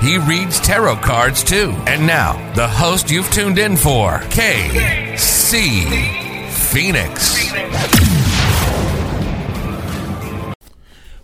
He reads tarot cards too. And now, the host you've tuned in for, KC Phoenix.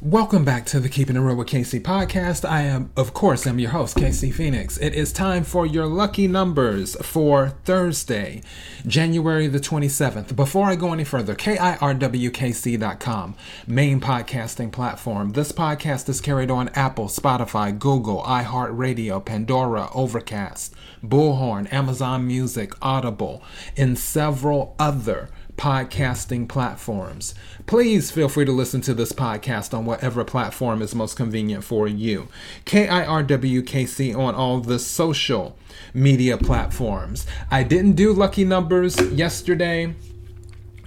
Welcome back to the Keeping It Real with KC podcast. I am, of course, I'm your host, KC Phoenix. It is time for your lucky numbers for Thursday, January the 27th. Before I go any further, KIRWKC.com, main podcasting platform. This podcast is carried on Apple, Spotify, Google, iHeartRadio, Pandora, Overcast, Bullhorn, Amazon Music, Audible, and several other podcasting platforms. Please feel free to listen to this podcast on whatever platform is most convenient for you. KIRWKC on all the social media platforms. I didn't do lucky numbers yesterday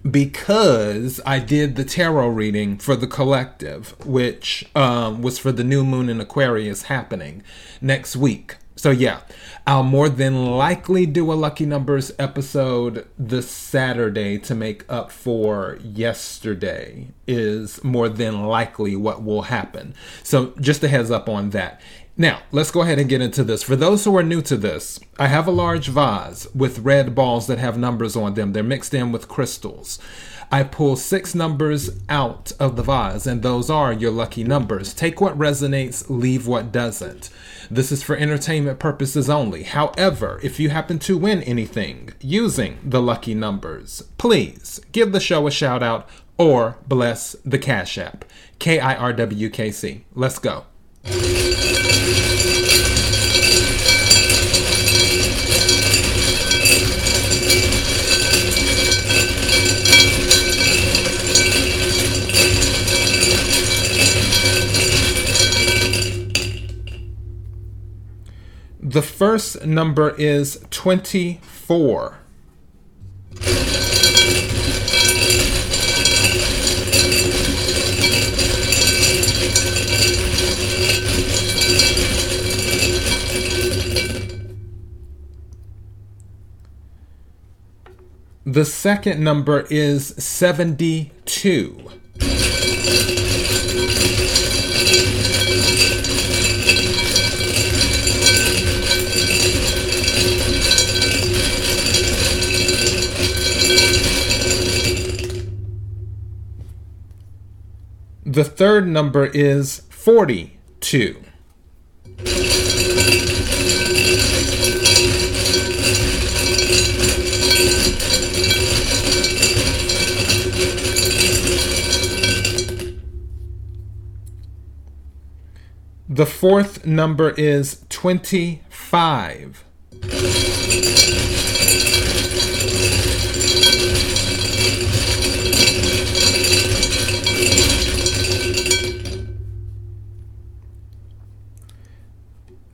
because I did the tarot reading for the collective, which um, was for the new moon in Aquarius happening next week. So, yeah, I'll more than likely do a Lucky Numbers episode this Saturday to make up for yesterday, is more than likely what will happen. So, just a heads up on that. Now, let's go ahead and get into this. For those who are new to this, I have a large vase with red balls that have numbers on them. They're mixed in with crystals. I pull six numbers out of the vase, and those are your lucky numbers. Take what resonates, leave what doesn't. This is for entertainment purposes only. However, if you happen to win anything using the lucky numbers, please give the show a shout out or bless the Cash App. K I R W K C. Let's go. The first number is 24. The second number is 72. The third number is 42. The fourth number is 25.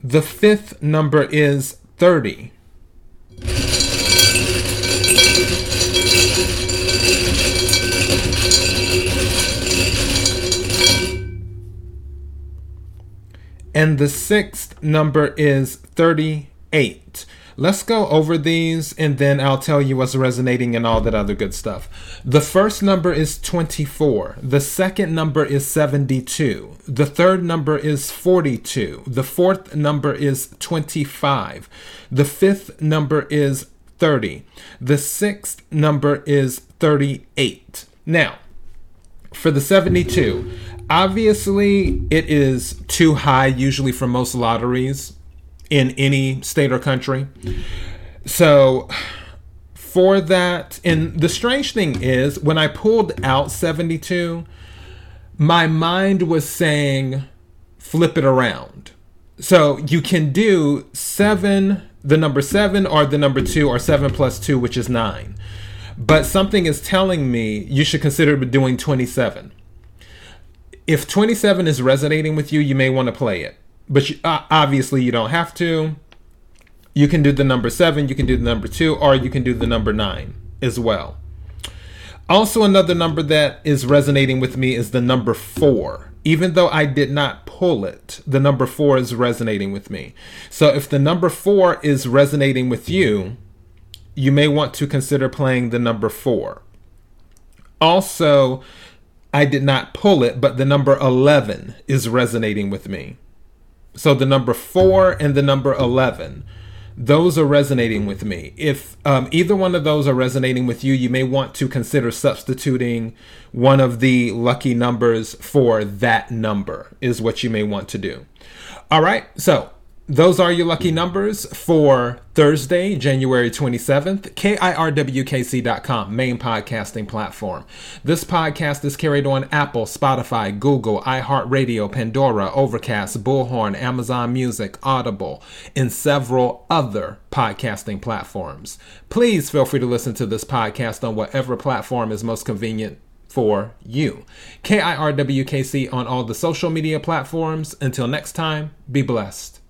The fifth number is 30. And the sixth number is 38. Let's go over these and then I'll tell you what's resonating and all that other good stuff. The first number is 24. The second number is 72. The third number is 42. The fourth number is 25. The fifth number is 30. The sixth number is 38. Now, for the 72, obviously it is too high usually for most lotteries in any state or country. So for that, and the strange thing is, when I pulled out 72, my mind was saying, flip it around. So you can do seven, the number seven, or the number two, or seven plus two, which is nine. But something is telling me you should consider doing 27. If 27 is resonating with you, you may want to play it but you, uh, obviously you don't have to. You can do the number seven, you can do the number two, or you can do the number nine as well. Also, another number that is resonating with me is the number four. Even though I did not pull it, the number four is resonating with me. So, if the number four is resonating with you, you may want to consider playing the number four. Also, I did not pull it, but the number 11 is resonating with me. So, the number four and the number 11 those are resonating with me. If um, either one of those are resonating with you, you may want to consider substituting one of the lucky numbers for that number, is what you may want to do. All right, so those are your lucky numbers for Thursday, January 27th. KIRWKC.com, main podcasting platform. This podcast is carried on Apple, Spotify, Google, iHeartRadio, Pandora, Overcast, Bullhorn, Amazon Music, Audible, and several other podcasting platforms. Please feel free to listen to this podcast on whatever platform is most convenient for you. KIRWKC on all the social media platforms. Until next time, be blessed.